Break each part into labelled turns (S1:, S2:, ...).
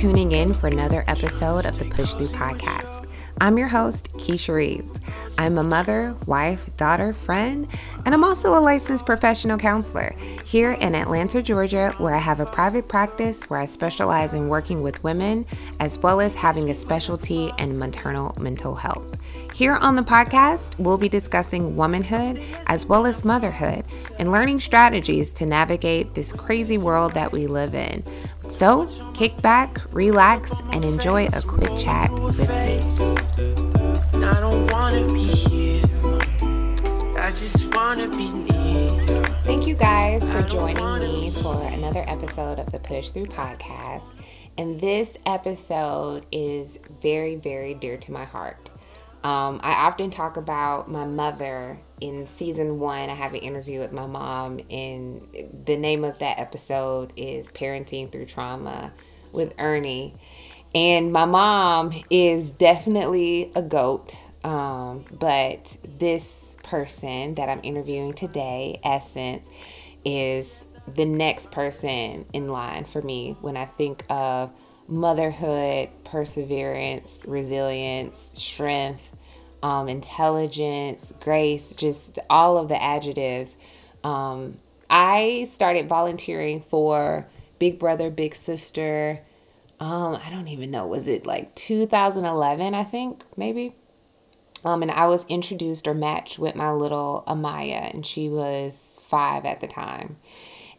S1: Tuning in for another episode of the Push Through Podcast. I'm your host, Keisha Reeves. I'm a mother, wife, daughter, friend, and I'm also a licensed professional counselor here in Atlanta, Georgia, where I have a private practice where I specialize in working with women as well as having a specialty in maternal mental health. Here on the podcast, we'll be discussing womanhood as well as motherhood and learning strategies to navigate this crazy world that we live in. So, kick back, relax, and enjoy a quick chat with me. Thank you guys for joining me for another episode of the Push Through podcast. And this episode is very, very dear to my heart. Um, I often talk about my mother in season one. I have an interview with my mom, and the name of that episode is Parenting Through Trauma with Ernie. And my mom is definitely a goat, um, but this person that I'm interviewing today, Essence, is the next person in line for me when I think of motherhood, perseverance, resilience, strength, um, intelligence, grace, just all of the adjectives. Um, I started volunteering for Big Brother, Big Sister. Um, I don't even know, was it like 2011, I think, maybe? Um, and I was introduced or matched with my little Amaya, and she was five at the time.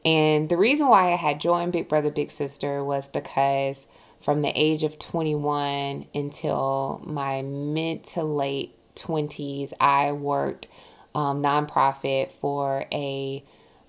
S1: And the reason why I had joined Big Brother Big Sister was because from the age of 21 until my mid to late 20s, I worked um, nonprofit for a,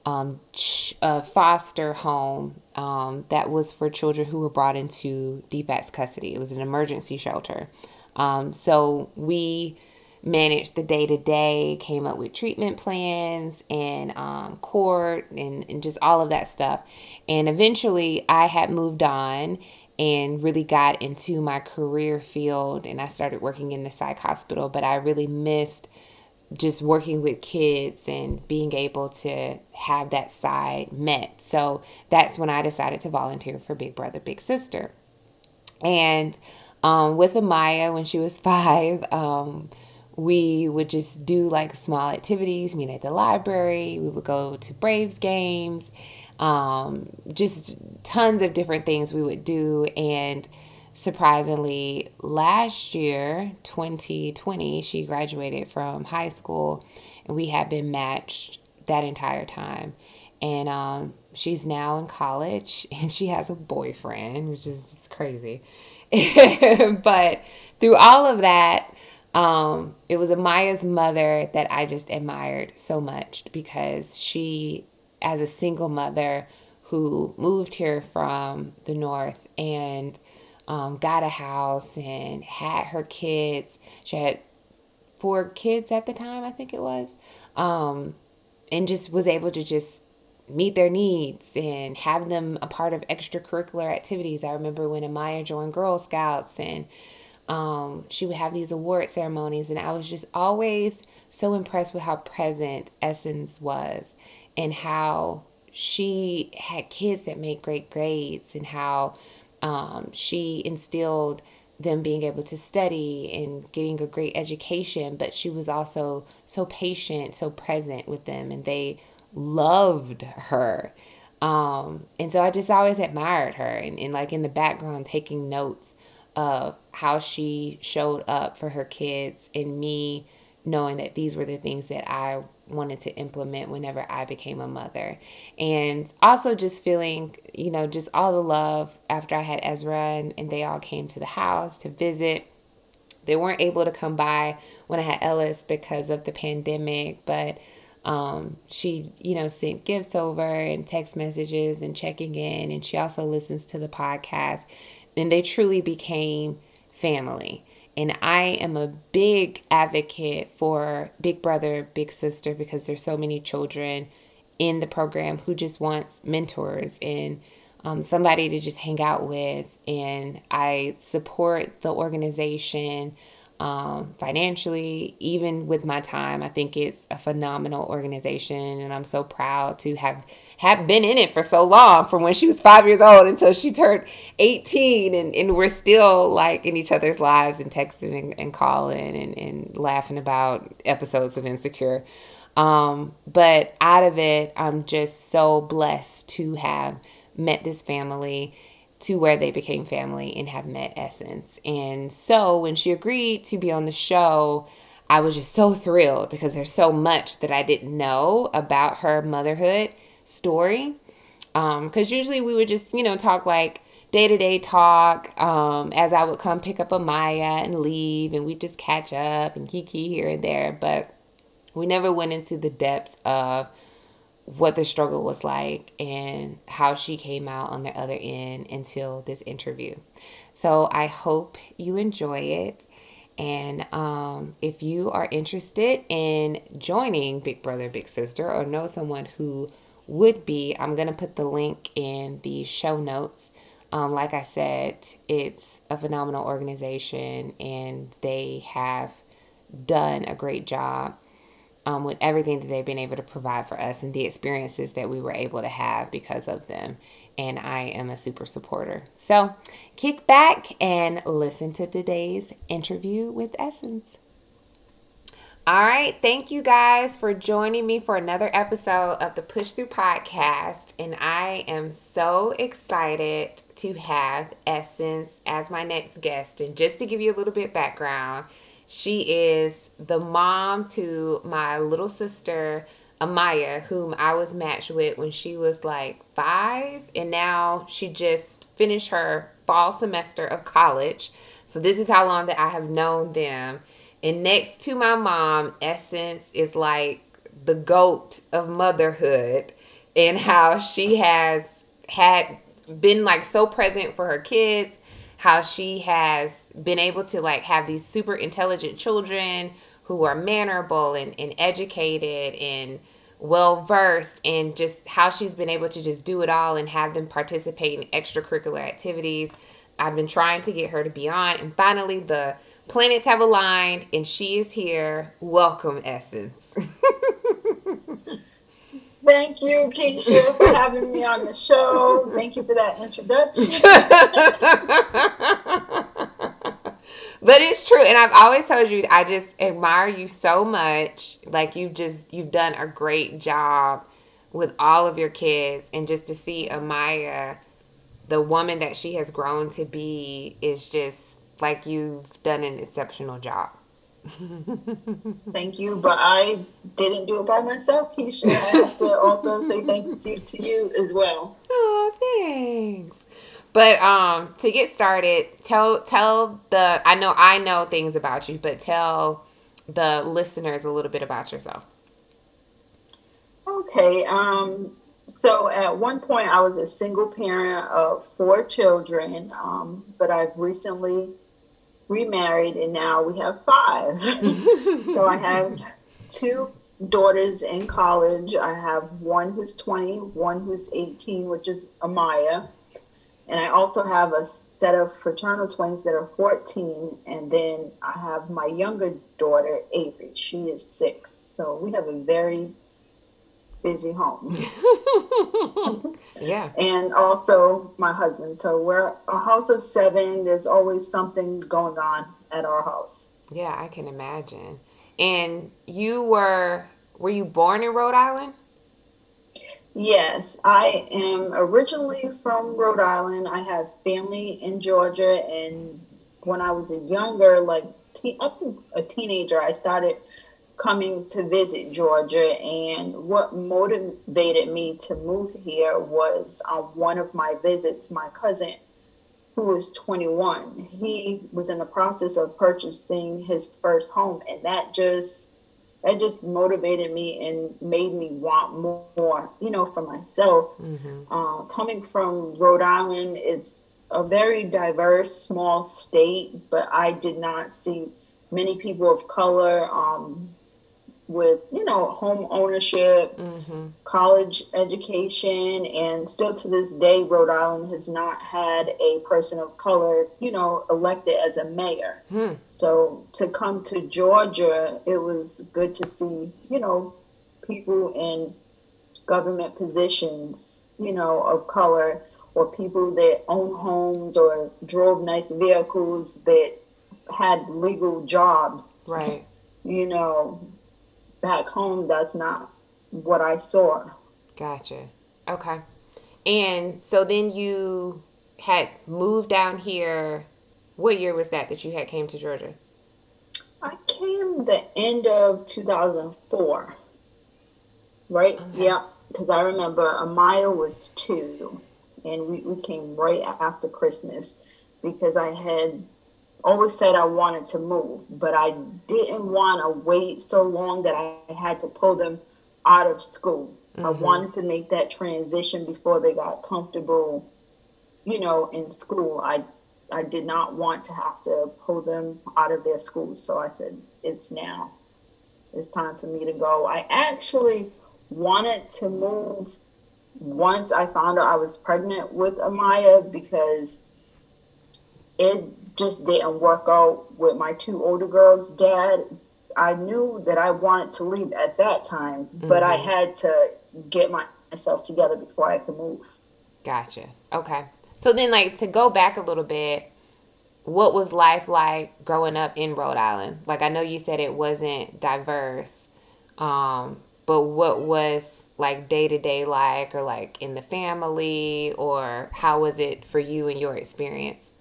S1: um, ch- a foster home um, that was for children who were brought into DFACS custody. It was an emergency shelter. Um, so we managed the day to day, came up with treatment plans and um, court and, and just all of that stuff. And eventually I had moved on and really got into my career field and I started working in the psych hospital, but I really missed just working with kids and being able to have that side met. So that's when I decided to volunteer for Big Brother Big Sister. And um, with Amaya, when she was five, um, we would just do like small activities, meet at the library, we would go to Braves games, um, just tons of different things we would do. And surprisingly, last year, 2020, she graduated from high school and we had been matched that entire time. And um, she's now in college and she has a boyfriend, which is crazy. but through all of that, um, it was Amaya's mother that I just admired so much because she, as a single mother who moved here from the north and um, got a house and had her kids, she had four kids at the time, I think it was, um, and just was able to just meet their needs and have them a part of extracurricular activities. I remember when Amaya joined Girl Scouts and um, she would have these award ceremonies, and I was just always so impressed with how present Essence was and how she had kids that made great grades and how um, she instilled them being able to study and getting a great education, but she was also so patient, so present with them, and they loved her. Um, and so I just always admired her and, and like in the background taking notes of how she showed up for her kids and me knowing that these were the things that I wanted to implement whenever I became a mother. And also just feeling, you know, just all the love after I had Ezra and, and they all came to the house to visit. They weren't able to come by when I had Ellis because of the pandemic, but um, she, you know, sent gifts over and text messages and checking in. And she also listens to the podcast and they truly became family. And I am a big advocate for Big Brother, Big Sister because there's so many children in the program who just wants mentors and um, somebody to just hang out with. And I support the organization um, financially, even with my time. I think it's a phenomenal organization, and I'm so proud to have have been in it for so long from when she was five years old until she turned 18 and, and we're still like in each other's lives and texting and, and calling and, and laughing about episodes of insecure. Um, but out of it i'm just so blessed to have met this family to where they became family and have met essence. And so when she agreed to be on the show i was just so thrilled because there's so much that i didn't know about her motherhood story. Because um, usually we would just, you know, talk like day to day talk um, as I would come pick up Amaya and leave, and we just catch up and kiki here and there. But we never went into the depths of what the struggle was like and how she came out on the other end until this interview. So I hope you enjoy it. And um, if you are interested in joining Big Brother, Big Sister, or know someone who would be. I'm going to put the link in the show notes. Um, like I said, it's a phenomenal organization and they have done a great job um, with everything that they've been able to provide for us and the experiences that we were able to have because of them. And I am a super supporter. So kick back and listen to today's interview with Essence. All right. Thank you guys for joining me for another episode of the Push Through Podcast. And I am so excited to have Essence as my next guest. And just to give you a little bit background, she is the mom to my little sister, Amaya, whom I was matched with when she was like five. And now she just finished her fall semester of college. So this is how long that I have known them. And next to my mom, Essence is like the goat of motherhood and how she has had been like so present for her kids, how she has been able to like have these super intelligent children who are mannerable and, and educated and well versed and just how she's been able to just do it all and have them participate in extracurricular activities. I've been trying to get her to be on and finally the planets have aligned and she is here. Welcome, Essence.
S2: Thank you, Keisha, for having me on the show. Thank you for that introduction.
S1: but it's true and i've always told you i just admire you so much like you've just you've done a great job with all of your kids and just to see amaya the woman that she has grown to be is just like you've done an exceptional job.
S2: thank you, but I didn't do it by myself, Keisha. I have to also say thank you to you as well.
S1: Oh, thanks. But um, to get started, tell tell the I know I know things about you, but tell the listeners a little bit about yourself.
S2: Okay. Um, so at one point, I was a single parent of four children, um, but I've recently remarried, and now we have five. so I have two daughters in college. I have one who's 20, one who's 18, which is Amaya. And I also have a set of fraternal twins that are 14. And then I have my younger daughter, Avery. She is six. So we have a very busy home.
S1: yeah.
S2: And also my husband. So we're a house of seven. There's always something going on at our house.
S1: Yeah, I can imagine. And you were were you born in Rhode Island?
S2: Yes, I am originally from Rhode Island. I have family in Georgia, and when I was a younger, like te- up a teenager, I started coming to visit Georgia. And what motivated me to move here was on one of my visits, my cousin, who was 21, he was in the process of purchasing his first home. And that just that just motivated me and made me want more, you know, for myself. Mm-hmm. Uh, coming from Rhode Island, it's a very diverse, small state, but I did not see many people of color um, with you know home ownership mm-hmm. college education and still to this day rhode island has not had a person of color you know elected as a mayor hmm. so to come to georgia it was good to see you know people in government positions, you know, of color or people that own homes or drove nice vehicles that had legal jobs.
S1: Right.
S2: You know, back home, that's not what I saw.
S1: Gotcha. Okay. And so then you had moved down here. What year was that that you had came to Georgia?
S2: I came the end of 2004. Right? Okay. Yeah. Because I remember Amaya was two, and we, we came right after Christmas because I had always said I wanted to move, but I didn't want to wait so long that I had to pull them out of school. Mm-hmm. I wanted to make that transition before they got comfortable, you know, in school. I I did not want to have to pull them out of their school, so I said it's now. It's time for me to go. I actually wanted to move once I found out I was pregnant with Amaya because it just didn't work out with my two older girls' dad. I knew that I wanted to leave at that time, mm-hmm. but I mm-hmm. had to get my, myself together before I could move.
S1: Gotcha. Okay. So then, like, to go back a little bit, what was life like growing up in Rhode Island? Like, I know you said it wasn't diverse, um, but what was like day to day like, or like in the family, or how was it for you and your experience?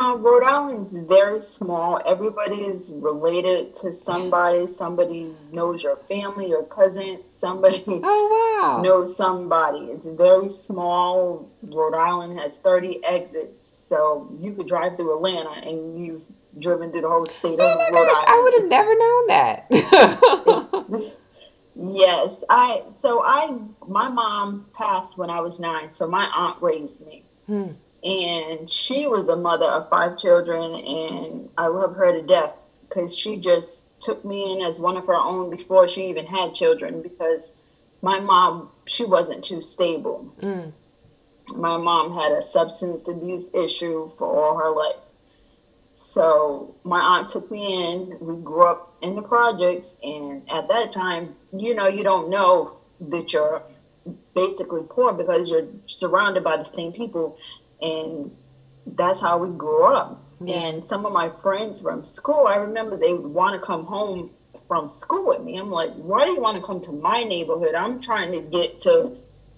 S2: Um, Rhode Island's very small. Everybody is related to somebody. Somebody knows your family, your cousin. Somebody
S1: oh, wow.
S2: knows somebody. It's very small. Rhode Island has 30 exits. So you could drive through Atlanta and you've driven through the whole state oh of Rhode gosh, Island.
S1: I would have never known that.
S2: yes. I so I my mom passed when I was nine, so my aunt raised me. Hmm and she was a mother of five children and i love her to death because she just took me in as one of her own before she even had children because my mom she wasn't too stable mm. my mom had a substance abuse issue for all her life so my aunt took me in we grew up in the projects and at that time you know you don't know that you're basically poor because you're surrounded by the same people and that's how we grew up. Yeah. And some of my friends from school, I remember they would want to come home from school with me. I'm like, why do you want to come to my neighborhood? I'm trying to get to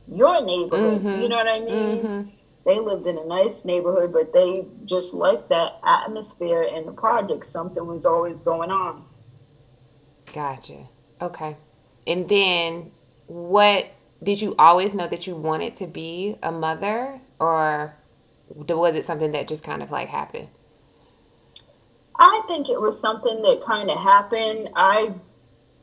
S2: your neighborhood. Mm-hmm. You know what I mean? Mm-hmm. They lived in a nice neighborhood, but they just liked that atmosphere in the project. Something was always going on.
S1: Gotcha. Okay. And then what did you always know that you wanted to be a mother or was it something that just kind of like happened?
S2: I think it was something that kind of happened. I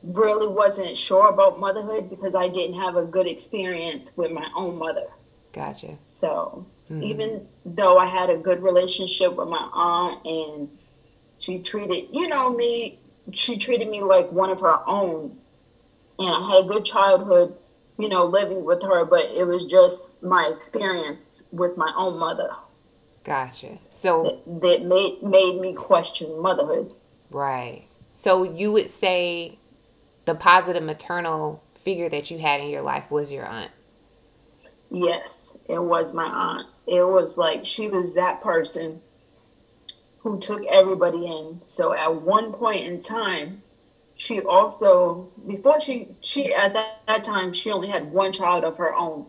S2: really wasn't sure about motherhood because I didn't have a good experience with my own mother.
S1: Gotcha.
S2: So mm-hmm. even though I had a good relationship with my aunt and she treated, you know, me, she treated me like one of her own. And I had a good childhood you know, living with her, but it was just my experience with my own mother.
S1: Gotcha. So
S2: that, that made made me question motherhood.
S1: Right. So you would say the positive maternal figure that you had in your life was your aunt.
S2: Yes, it was my aunt. It was like she was that person who took everybody in. So at one point in time, she also before she she at that, that time she only had one child of her own.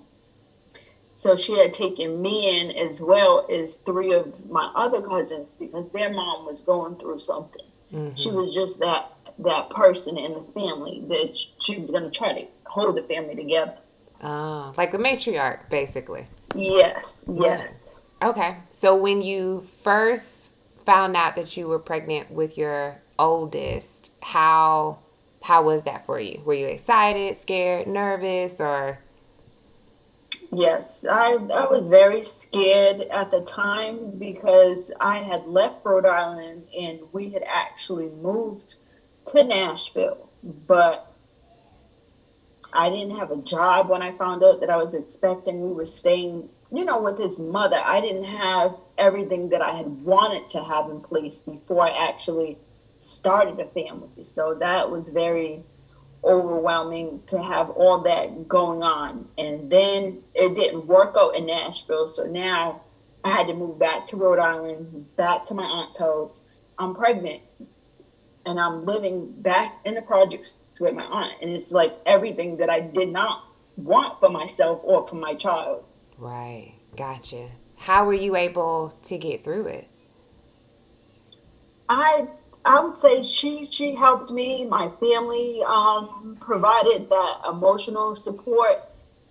S2: So she had taken me in as well as three of my other cousins because their mom was going through something. Mm-hmm. she was just that that person in the family that she was going to try to hold the family together.
S1: Ah like a matriarch basically.
S2: Yes yes.
S1: Okay so when you first found out that you were pregnant with your oldest, how how was that for you? Were you excited, scared, nervous, or?
S2: Yes, I, I was very scared at the time because I had left Rhode Island and we had actually moved to Nashville. But I didn't have a job when I found out that I was expecting. We were staying, you know, with his mother. I didn't have everything that I had wanted to have in place before I actually started a family. So that was very overwhelming to have all that going on. And then it didn't work out in Nashville. So now I had to move back to Rhode Island, back to my aunt's house. I'm pregnant and I'm living back in the projects with my aunt. And it's like everything that I did not want for myself or for my child.
S1: Right. Gotcha. How were you able to get through it?
S2: I I would say she she helped me. My family um, provided that emotional support,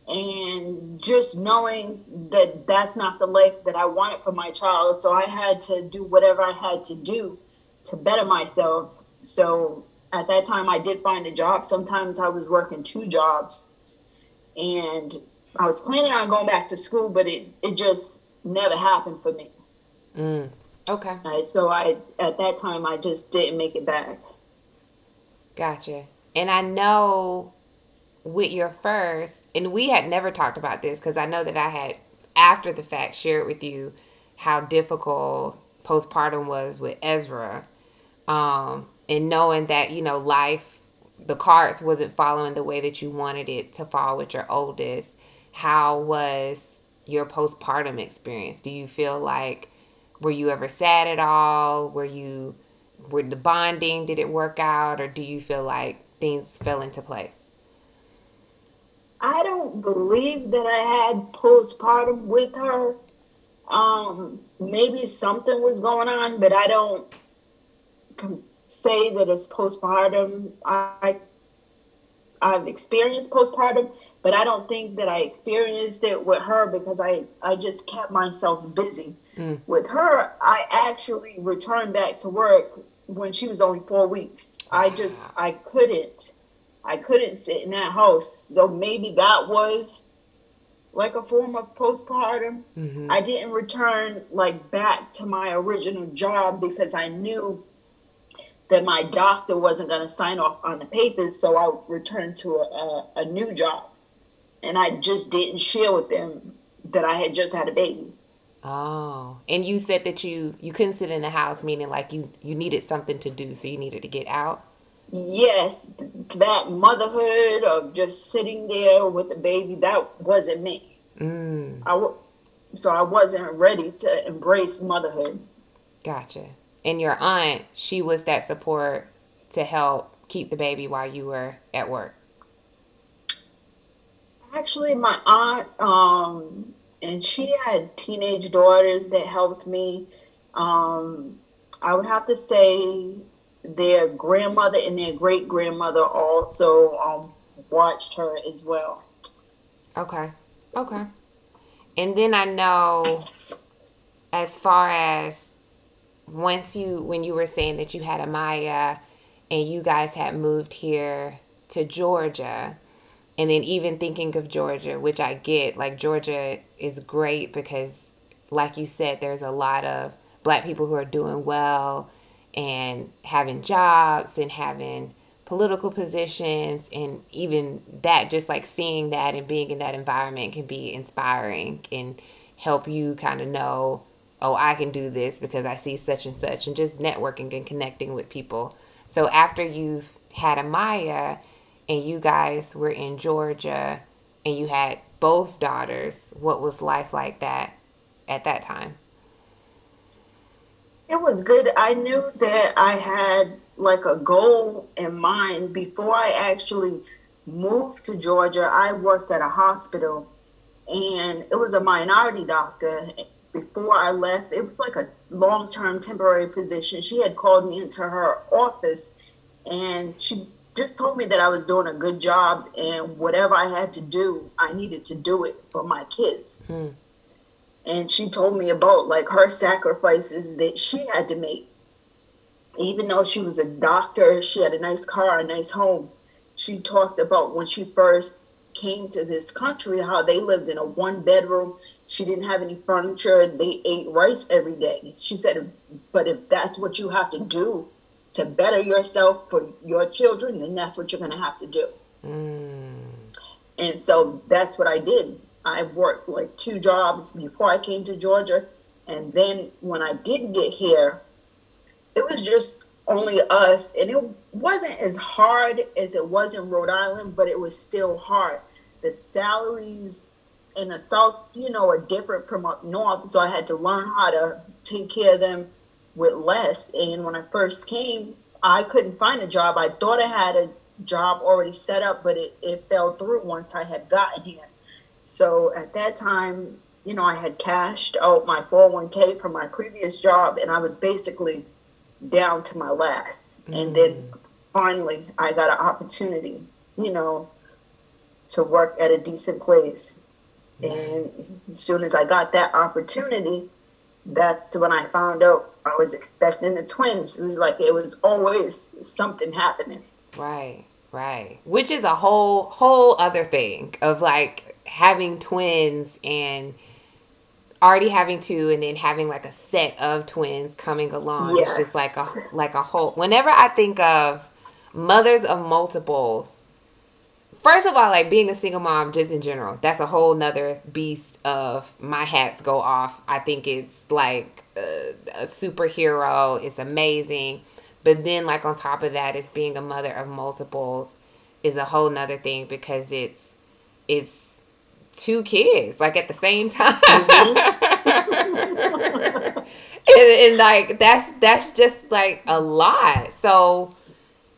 S2: and just knowing that that's not the life that I wanted for my child. So I had to do whatever I had to do to better myself. So at that time, I did find a job. Sometimes I was working two jobs, and I was planning on going back to school, but it it just never happened for me.
S1: Mm. Okay.
S2: Uh, so I at that time I just didn't make it back.
S1: Gotcha. And I know with your first, and we had never talked about this because I know that I had after the fact shared with you how difficult postpartum was with Ezra, um, and knowing that you know life, the cards wasn't following the way that you wanted it to fall with your oldest. How was your postpartum experience? Do you feel like were you ever sad at all? Were you were the bonding did it work out or do you feel like things fell into place?
S2: I don't believe that I had postpartum with her. Um, maybe something was going on, but I don't say that it's postpartum. I I've experienced postpartum, but I don't think that I experienced it with her because I I just kept myself busy. Mm. With her, I actually returned back to work when she was only four weeks. I just I couldn't I couldn't sit in that house. So maybe that was like a form of postpartum. Mm-hmm. I didn't return like back to my original job because I knew that my doctor wasn't going to sign off on the papers, so I returned to a, a, a new job. And I just didn't share with them that I had just had a baby.
S1: Oh, and you said that you you couldn't sit in the house, meaning like you you needed something to do, so you needed to get out.
S2: Yes, that motherhood of just sitting there with the baby that wasn't me. Mm. I so I wasn't ready to embrace motherhood.
S1: Gotcha. And your aunt, she was that support to help keep the baby while you were at work.
S2: Actually, my aunt um, and she had teenage daughters that helped me. Um, I would have to say their grandmother and their great grandmother also um, watched her as well.
S1: Okay. Okay. And then I know as far as once you when you were saying that you had Amaya and you guys had moved here to Georgia, and then even thinking of Georgia, which I get, like Georgia is great because, like you said, there's a lot of black people who are doing well and having jobs and having political positions and even that just like seeing that and being in that environment can be inspiring and help you kind of know oh i can do this because i see such and such and just networking and connecting with people so after you've had amaya and you guys were in Georgia and you had both daughters, what was life like that at that time?
S2: It was good. I knew that I had like a goal in mind before I actually moved to Georgia. I worked at a hospital and it was a minority doctor. Before I left, it was like a long term temporary position. She had called me into her office and she just told me that I was doing a good job and whatever I had to do, I needed to do it for my kids. Hmm. And she told me about like her sacrifices that she had to make. Even though she was a doctor, she had a nice car, a nice home. She talked about when she first came to this country, how they lived in a one bedroom. She didn't have any furniture. They ate rice every day. She said, but if that's what you have to do to better yourself for your children, then that's what you're going to have to do. Mm. And so that's what I did. I worked like two jobs before I came to Georgia. And then when I did get here, it was just only us, and it wasn't as hard as it was in Rhode Island, but it was still hard. The salaries in the South, you know, are different from up north, so I had to learn how to take care of them with less. And when I first came, I couldn't find a job. I thought I had a job already set up, but it, it fell through once I had gotten here. So at that time, you know, I had cashed out my 401k from my previous job, and I was basically down to my last. Mm. And then mm. finally, I got an opportunity, you know, to work at a decent place. And as soon as I got that opportunity, that's when I found out I was expecting the twins. It was like it was always something happening.
S1: Right, right. Which is a whole whole other thing of like having twins and already having two and then having like a set of twins coming along yes. it's just like a like a whole whenever i think of mothers of multiples first of all like being a single mom just in general that's a whole nother beast of my hats go off. I think it's like a, a superhero. It's amazing. But then like on top of that it's being a mother of multiples is a whole nother thing because it's it's two kids like at the same time. Mm-hmm. and, and like that's that's just like a lot. So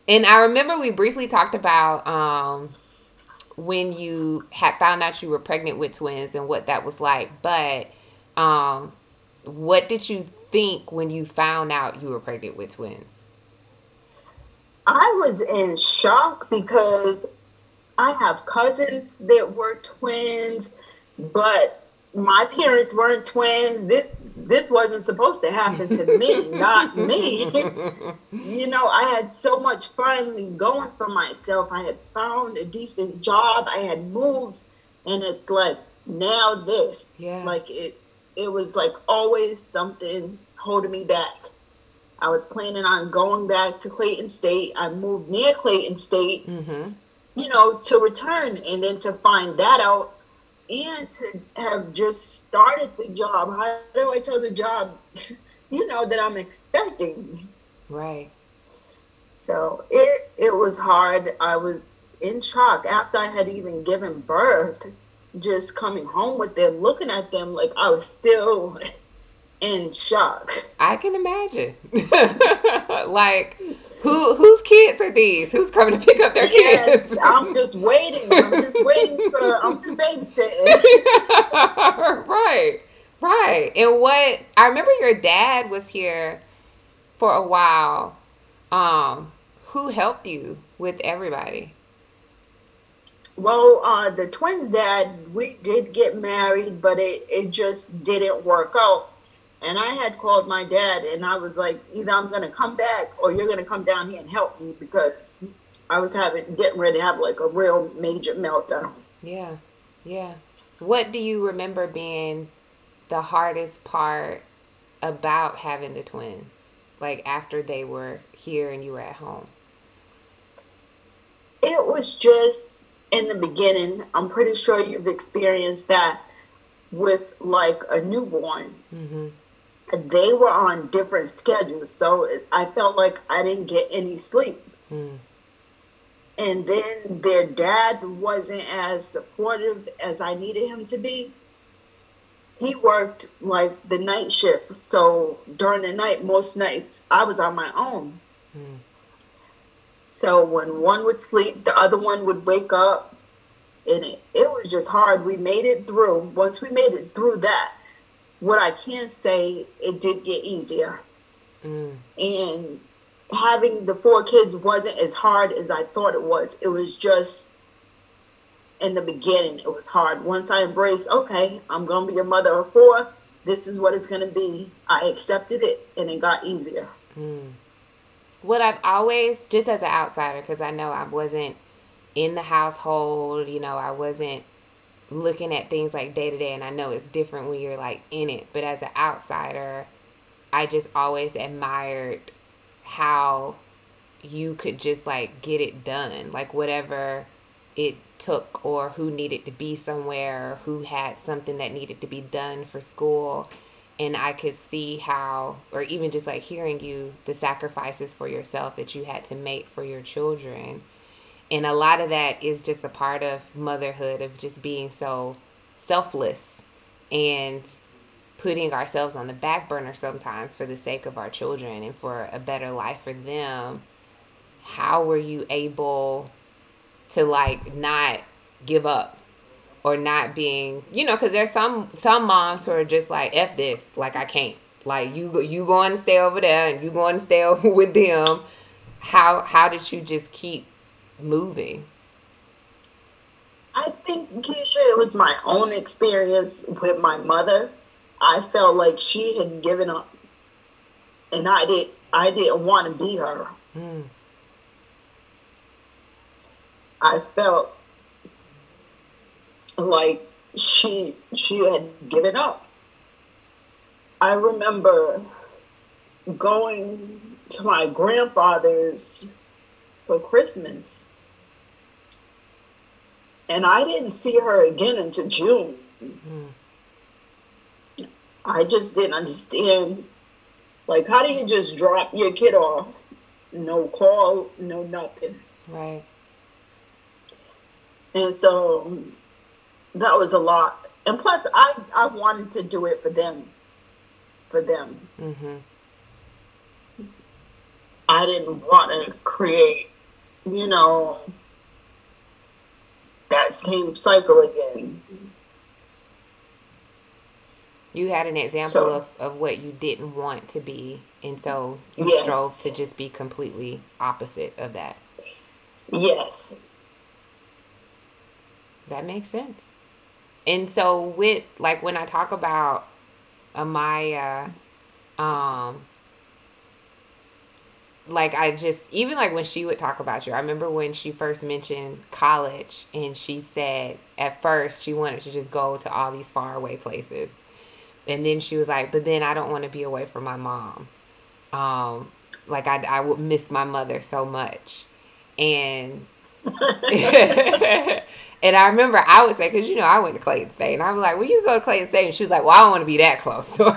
S1: and i remember we briefly talked about um when you had found out you were pregnant with twins and what that was like but um what did you think when you found out you were pregnant with twins?
S2: I was in shock because I have cousins that were twins, but my parents weren't twins. This this wasn't supposed to happen to me, not me. you know, I had so much fun going for myself. I had found a decent job. I had moved, and it's like now this. Yeah. Like it, it was like always something holding me back. I was planning on going back to Clayton State. I moved near Clayton State. Mm-hmm you know, to return and then to find that out and to have just started the job. How do I tell the job, you know, that I'm expecting?
S1: Right.
S2: So it it was hard. I was in shock after I had even given birth. Just coming home with them, looking at them like I was still in shock.
S1: I can imagine. like who whose kids are these? Who's coming to pick up their yes, kids?
S2: I'm just waiting. I'm just waiting for. I'm just babysitting.
S1: right, right. And what I remember, your dad was here for a while. Um, who helped you with everybody?
S2: Well, uh, the twins' dad, we did get married, but it, it just didn't work out. And I had called my dad and I was like, either I'm going to come back or you're going to come down here and help me because I was having, getting ready to have like a real major meltdown.
S1: Yeah. Yeah. What do you remember being the hardest part about having the twins? Like after they were here and you were at home?
S2: It was just in the beginning. I'm pretty sure you've experienced that with like a newborn. Mm-hmm they were on different schedules, so I felt like I didn't get any sleep. Mm. And then their dad wasn't as supportive as I needed him to be. He worked like the night shift, so during the night, most nights, I was on my own. Mm. So when one would sleep, the other one would wake up, and it, it was just hard. We made it through. Once we made it through that, what I can say, it did get easier. Mm. And having the four kids wasn't as hard as I thought it was. It was just in the beginning, it was hard. Once I embraced, okay, I'm going to be a mother of four. This is what it's going to be. I accepted it and it got easier. Mm.
S1: What I've always, just as an outsider, because I know I wasn't in the household, you know, I wasn't looking at things like day to day and I know it's different when you're like in it, but as an outsider, I just always admired how you could just like get it done. Like whatever it took or who needed to be somewhere, who had something that needed to be done for school. and I could see how, or even just like hearing you, the sacrifices for yourself that you had to make for your children. And a lot of that is just a part of motherhood, of just being so selfless and putting ourselves on the back burner sometimes for the sake of our children and for a better life for them. How were you able to like not give up or not being, you know, because there's some some moms who are just like f this, like I can't, like you you going to stay over there and you going to stay over with them. How how did you just keep moving?
S2: I think Keisha, it was my own experience with my mother. I felt like she had given up, and I did. I didn't want to be her. Mm. I felt like she she had given up. I remember going to my grandfather's for Christmas. And I didn't see her again until June. Mm-hmm. I just didn't understand. Like, how do you just drop your kid off? No call, no nothing.
S1: Right.
S2: And so that was a lot. And plus, I I wanted to do it for them, for them. Mm-hmm. I didn't want to create, you know, that same cycle again.
S1: You had an example so, of, of what you didn't want to be, and so you yes. strove to just be completely opposite of that.
S2: Yes.
S1: That makes sense and so with like when I talk about Amaya, um, like I just even like when she would talk about you, I remember when she first mentioned college and she said at first she wanted to just go to all these far away places. And then she was like, but then I don't want to be away from my mom. Um, like I, I would miss my mother so much. And And I remember I would say, because you know, I went to Clayton State, and I was like, "Will you go to Clayton State?" And she was like, "Well, I don't want to be that close to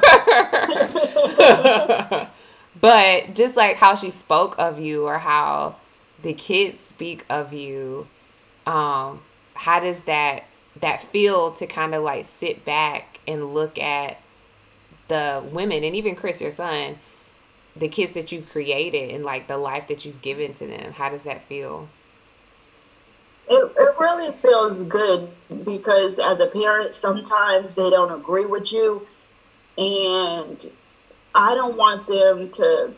S1: her." but just like how she spoke of you, or how the kids speak of you, um, how does that that feel to kind of like sit back and look at the women and even Chris, your son, the kids that you've created and like the life that you've given to them? How does that feel?
S2: It, it really feels good because as a parent, sometimes they don't agree with you. And I don't want them to,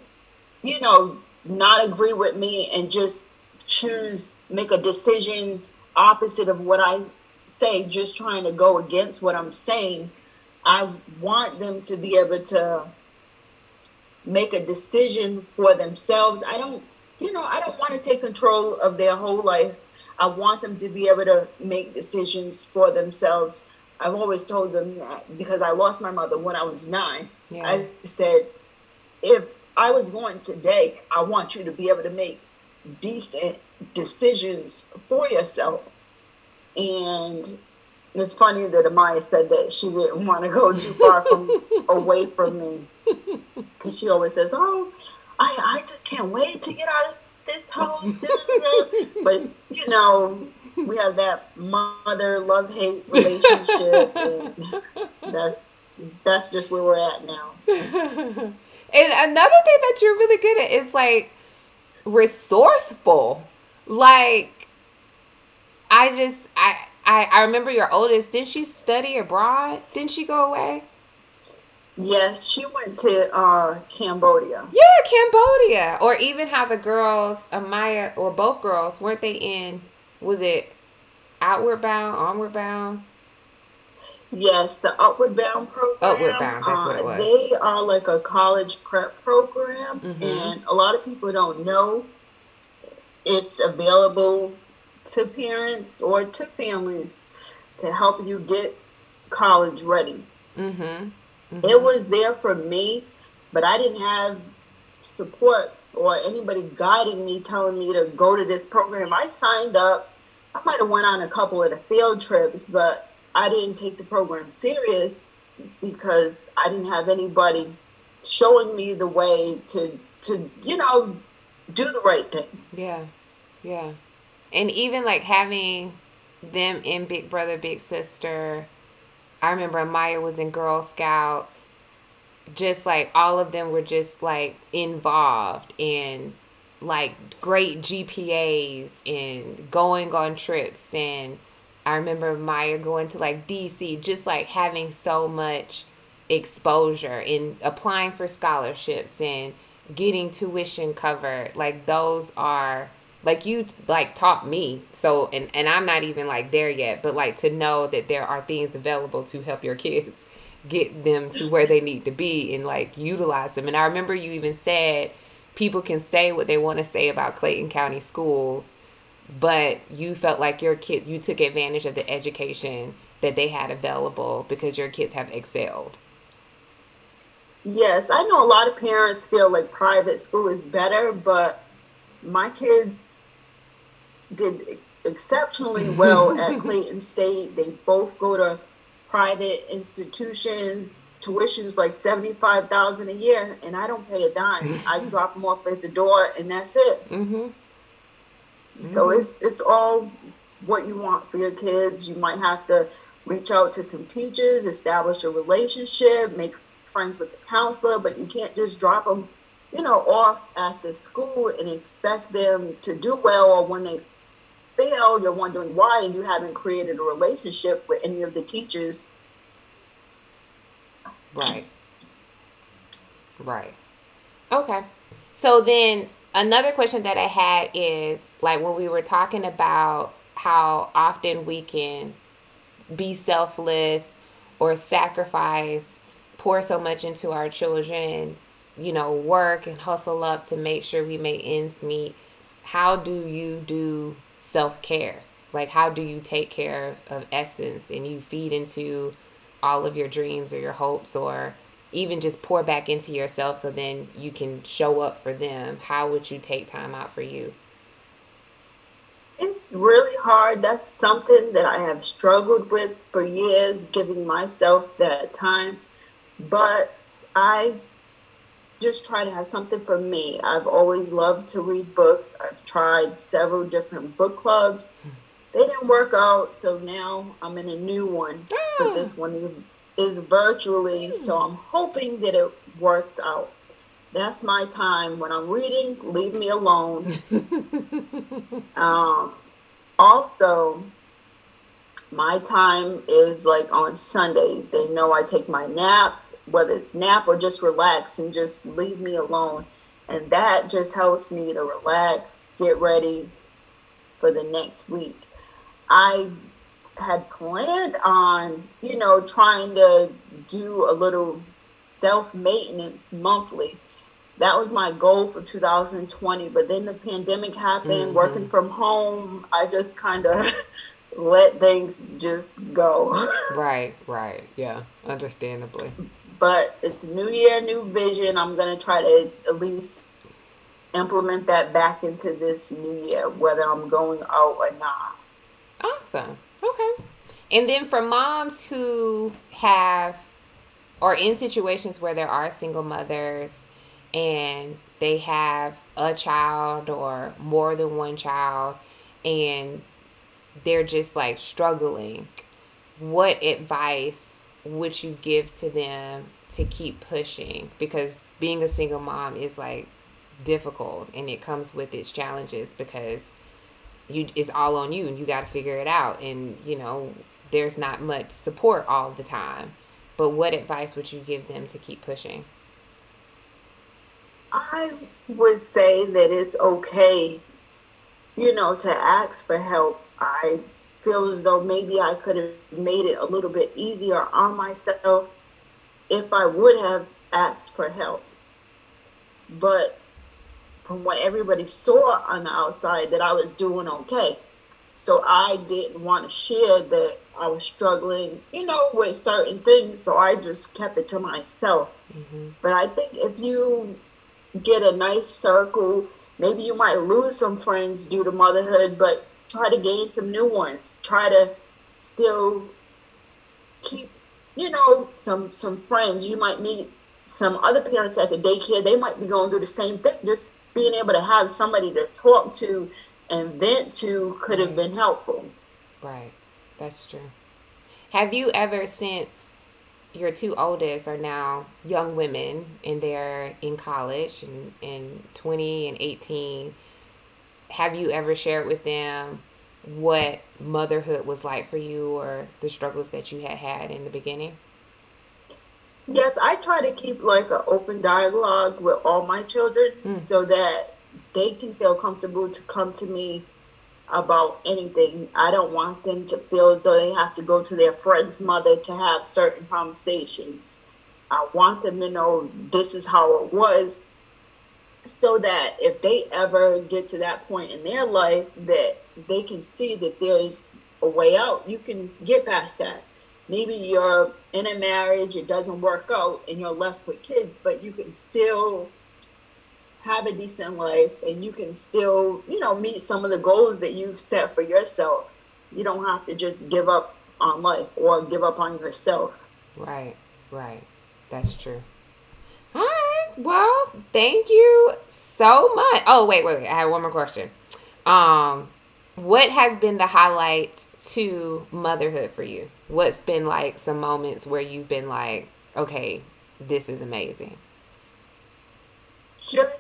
S2: you know, not agree with me and just choose, make a decision opposite of what I say, just trying to go against what I'm saying. I want them to be able to make a decision for themselves. I don't, you know, I don't want to take control of their whole life. I want them to be able to make decisions for themselves. I've always told them that because I lost my mother when I was nine. Yeah. I said, if I was going today, I want you to be able to make decent decisions for yourself. And it's funny that Amaya said that she didn't want to go too far from away from me. Because she always says, Oh, I, I just can't wait to get out of this whole but you know, we have that mother love hate relationship, and that's that's just where we're at now.
S1: and another thing that you're really good at is like resourceful. Like I just I I, I remember your oldest. Didn't she study abroad? Didn't she go away?
S2: Yes, she went to uh, Cambodia.
S1: Yeah, Cambodia. Or even how the girls, Amaya, or both girls, weren't they in, was it Outward Bound, Onward Bound?
S2: Yes, the Upward Bound program.
S1: Upward Bound, that's uh, what it was.
S2: They are like a college prep program, mm-hmm. and a lot of people don't know it's available to parents or to families to help you get college ready. Mm-hmm. Mm-hmm. It was there for me, but I didn't have support or anybody guiding me, telling me to go to this program. I signed up. I might have went on a couple of the field trips, but I didn't take the program serious. because I didn't have anybody showing me the way to to you know do the right thing.
S1: Yeah, yeah, and even like having them in Big Brother Big Sister. I remember Maya was in Girl Scouts. Just like all of them were just like involved in like great GPAs and going on trips and I remember Maya going to like DC, just like having so much exposure in applying for scholarships and getting tuition covered. Like those are like you like taught me. So and and I'm not even like there yet, but like to know that there are things available to help your kids get them to where they need to be and like utilize them. And I remember you even said people can say what they want to say about Clayton County schools but you felt like your kids you took advantage of the education that they had available because your kids have excelled.
S2: Yes i know a lot of parents feel like private school is better but my kids did exceptionally well at clayton state. They both go to private institutions tuition's like 75000 a year and i don't pay a dime. I drop them off at the door and that's it.
S1: Mm-hmm.
S2: So mm-hmm. it's it's all what you want for your kids. You might have to reach out to some teachers, establish a relationship, make friends with the counselor, but you can't just drop them, you know, off at the school and expect them to do well. Or when they fail, you're wondering why, and you haven't created a relationship with any of the teachers.
S1: Right. Right. Okay. So then another question that I had is like when we were talking about how often we can be selfless or sacrifice, pour so much into our children, you know, work and hustle up to make sure we make ends meet. How do you do self care? Like, how do you take care of essence and you feed into all of your dreams or your hopes or even just pour back into yourself so then you can show up for them how would you take time out for you?
S2: It's really hard. That's something that i have struggled with for years giving myself that time. But i just try to have something for me. I've always loved to read books. I've tried several different book clubs. They didn't work out so now i'm in a new one. For this ah. one is virtually, so I'm hoping that it works out. That's my time. When I'm reading, leave me alone. um, also, my time is like on Sunday. They know I take my nap, whether it's nap or just relax and just leave me alone. And that just helps me to relax, get ready for the next week. I had planned on, you know, trying to do a little self maintenance monthly. That was my goal for 2020. But then the pandemic happened, mm-hmm. working from home. I just kind of let things just go.
S1: right, right. Yeah, understandably.
S2: But it's new year, new vision. I'm going to try to at least implement that back into this new year, whether I'm going out or not.
S1: Awesome. Okay. And then for moms who have or in situations where there are single mothers and they have a child or more than one child and they're just like struggling, what advice would you give to them to keep pushing? Because being a single mom is like difficult and it comes with its challenges because you it's all on you and you got to figure it out. And you know there's not much support all the time. But what advice would you give them to keep pushing?
S2: I would say that it's okay you know to ask for help. I feel as though maybe i could have made it a little bit easier on myself if i would have asked for help. But from what everybody saw on the outside that I was doing okay. So I didn't want to share that I was struggling, you know, with certain things. So I just kept it to myself. Mm-hmm. But I think if you get a nice circle, maybe you might lose some friends due to motherhood, but try to gain some new ones. Try to still keep you know, some some friends. You might meet some other parents at the daycare. They might be going through the same thing. Just being able to have somebody to talk to and vent to could have been helpful.
S1: Right. That's true. Have you ever, since your two oldest are now young women and they're in college and, and 20 and 18, have you ever shared with them what motherhood was like for you or the struggles that you had had in the beginning?
S2: Yes, I try to keep like an open dialogue with all my children mm. so that they can feel comfortable to come to me about anything. I don't want them to feel as though they have to go to their friend's mother to have certain conversations. I want them to know this is how it was so that if they ever get to that point in their life that they can see that there's a way out, you can get past that. Maybe you're in a marriage, it doesn't work out, and you're left with kids, but you can still have a decent life and you can still, you know, meet some of the goals that you've set for yourself. You don't have to just give up on life or give up on yourself.
S1: Right, right. That's true. All right. Well, thank you so much. Oh, wait, wait, wait. I have one more question. Um, what has been the highlights to motherhood for you? What's been like some moments where you've been like, okay, this is amazing?
S2: Just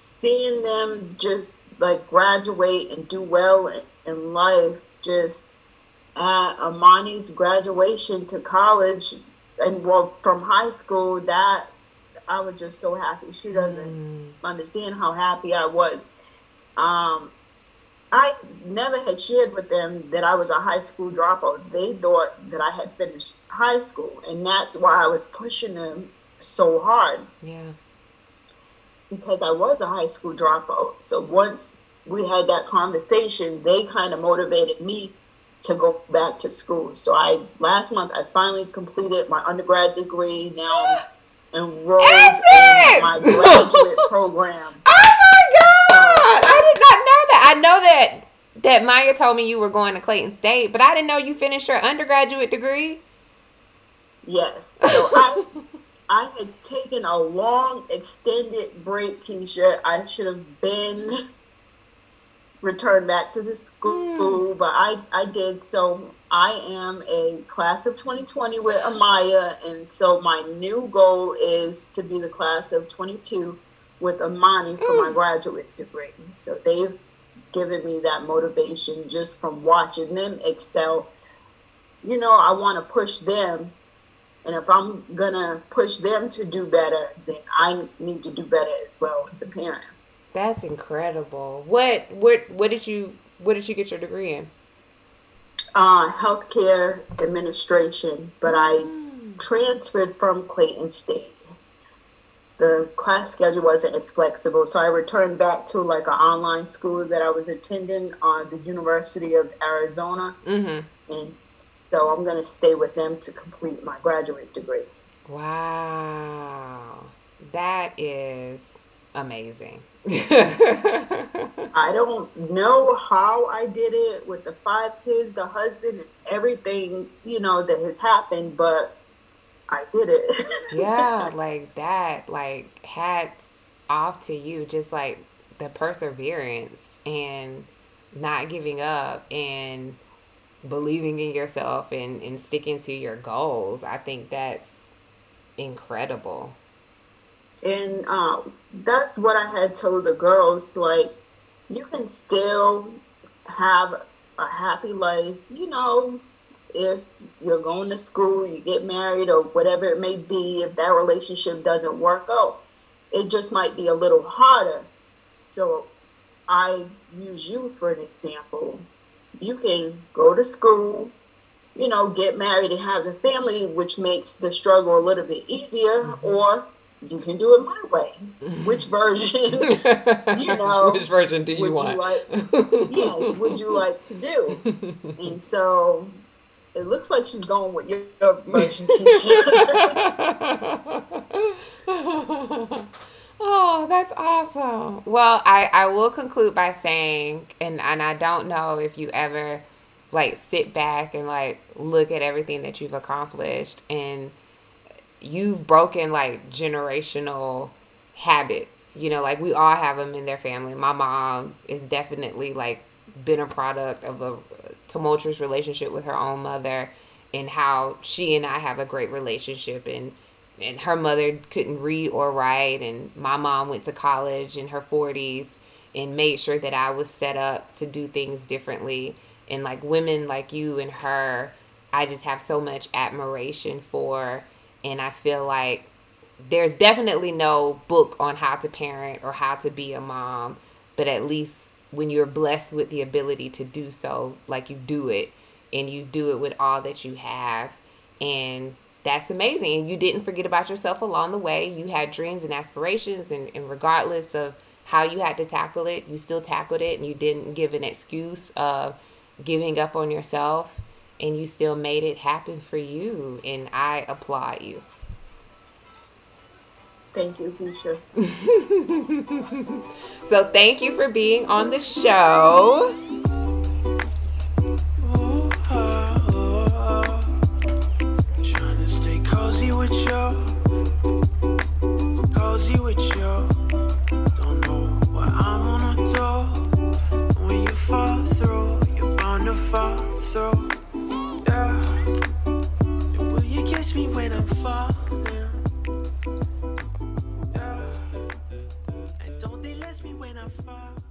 S2: seeing them just like graduate and do well in, life, just at Amani's graduation to college and well from high school, that I was just so happy. She doesn't mm. understand how happy I was. Um, I never had shared with them that I was a high school dropout. They thought that I had finished high school, and that's why I was pushing them so hard.
S1: Yeah
S2: because I was a high school dropout. So once we had that conversation, they kind of motivated me to go back to school. So I last month I finally completed my undergrad degree. Now I'm enrolled in my graduate program.
S1: Oh my god! I did not know that. I know that that Maya told me you were going to Clayton State, but I didn't know you finished your undergraduate degree.
S2: Yes. So I I had taken a long extended break, Keisha. I should have been returned back to the school, mm. but I, I did. So I am a class of 2020 with Amaya, and so my new goal is to be the class of 22 with Amani for mm. my graduate degree. So they've given me that motivation just from watching them excel. You know, I want to push them and if I'm gonna push them to do better, then I need to do better as well as a parent.
S1: That's incredible. What what what did you what did you get your degree in?
S2: Uh, healthcare administration, but I mm. transferred from Clayton State. The class schedule wasn't as flexible, so I returned back to like an online school that I was attending on the University of Arizona,
S1: mm-hmm.
S2: and so I'm going to stay with them to complete my graduate degree.
S1: Wow. That is amazing.
S2: I don't know how I did it with the five kids, the husband, and everything, you know, that has happened, but I did it.
S1: yeah, like that, like hats off to you, just like the perseverance and not giving up and believing in yourself and, and sticking to your goals. I think that's incredible.
S2: And um, that's what I had told the girls like, you can still have a happy life, you know, if you're going to school, you get married, or whatever it may be, if that relationship doesn't work out, it just might be a little harder. So I use you for an example you can go to school, you know, get married and have a family, which makes the struggle a little bit easier, mm-hmm. or you can do it my way. Which version, you know,
S1: which version do you want? You
S2: like, yes, would you like to do? And so it looks like she's going with your, version.
S1: Oh, that's awesome. Well, I, I will conclude by saying, and, and I don't know if you ever like sit back and like look at everything that you've accomplished and you've broken like generational habits. You know, like we all have them in their family. My mom is definitely like been a product of a tumultuous relationship with her own mother and how she and I have a great relationship and and her mother couldn't read or write and my mom went to college in her 40s and made sure that I was set up to do things differently. And like women like you and her I just have so much admiration for. And I feel like there's definitely no book on how to parent or how to be a mom but at least when you're blessed with the ability to do so like you do it and you do it with all that you have and that's amazing and you didn't forget about yourself along the way. You had dreams and aspirations and, and regardless of how you had to tackle it you still tackled it and you didn't give an excuse of giving up on yourself and you still made it happen for you and i applaud you
S2: Thank you, Keisha.
S1: so thank you for being on the show.
S3: fall through, you're bound to fall through. Yeah. Will you catch me when I'm falling? I fall.